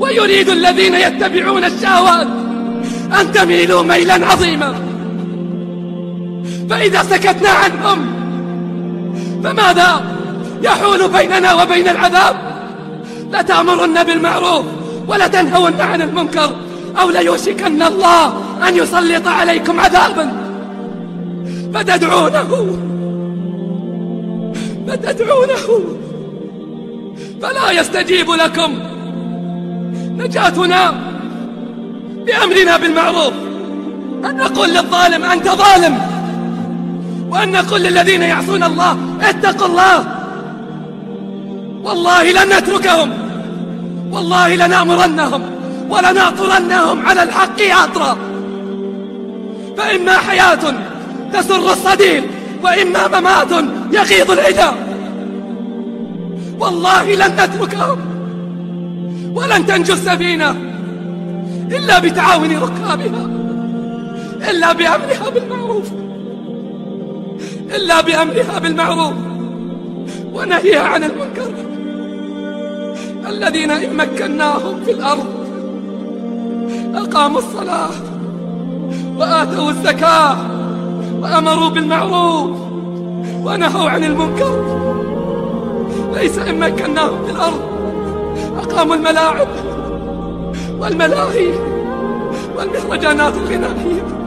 ويريد الذين يتبعون الشهوات أن تميلوا ميلا عظيما. فإذا سكتنا عنهم فماذا يحول بيننا وبين العذاب؟ لتأمرن بالمعروف ولتنهون عن المنكر أو ليوشكن الله أن يسلط عليكم عذابا. فتدعونه فتدعونه. فلا يستجيب لكم نجاتنا بأمرنا بالمعروف. أن نقول للظالم أنت ظالم. وأن نقول للذين يعصون الله اتقوا الله. والله لن نتركهم. والله لنأمرنهم ولنعطرنهم على الحق عطرا. فإما حياة تسر الصديق وإما ممات يغيظ العدا والله لن نتركهم. ولن تنجو السفينة إلا بتعاون ركابها إلا بأمرها بالمعروف إلا بأمرها بالمعروف ونهيها عن المنكر. الذين إن مكناهم في الأرض أقاموا الصلاة وآتوا الزكاة وأمروا بالمعروف ونهوا عن المنكر. ليس إن مكناهم في الأرض أقاموا الملاعب والملاهي والمهرجانات الغنائية.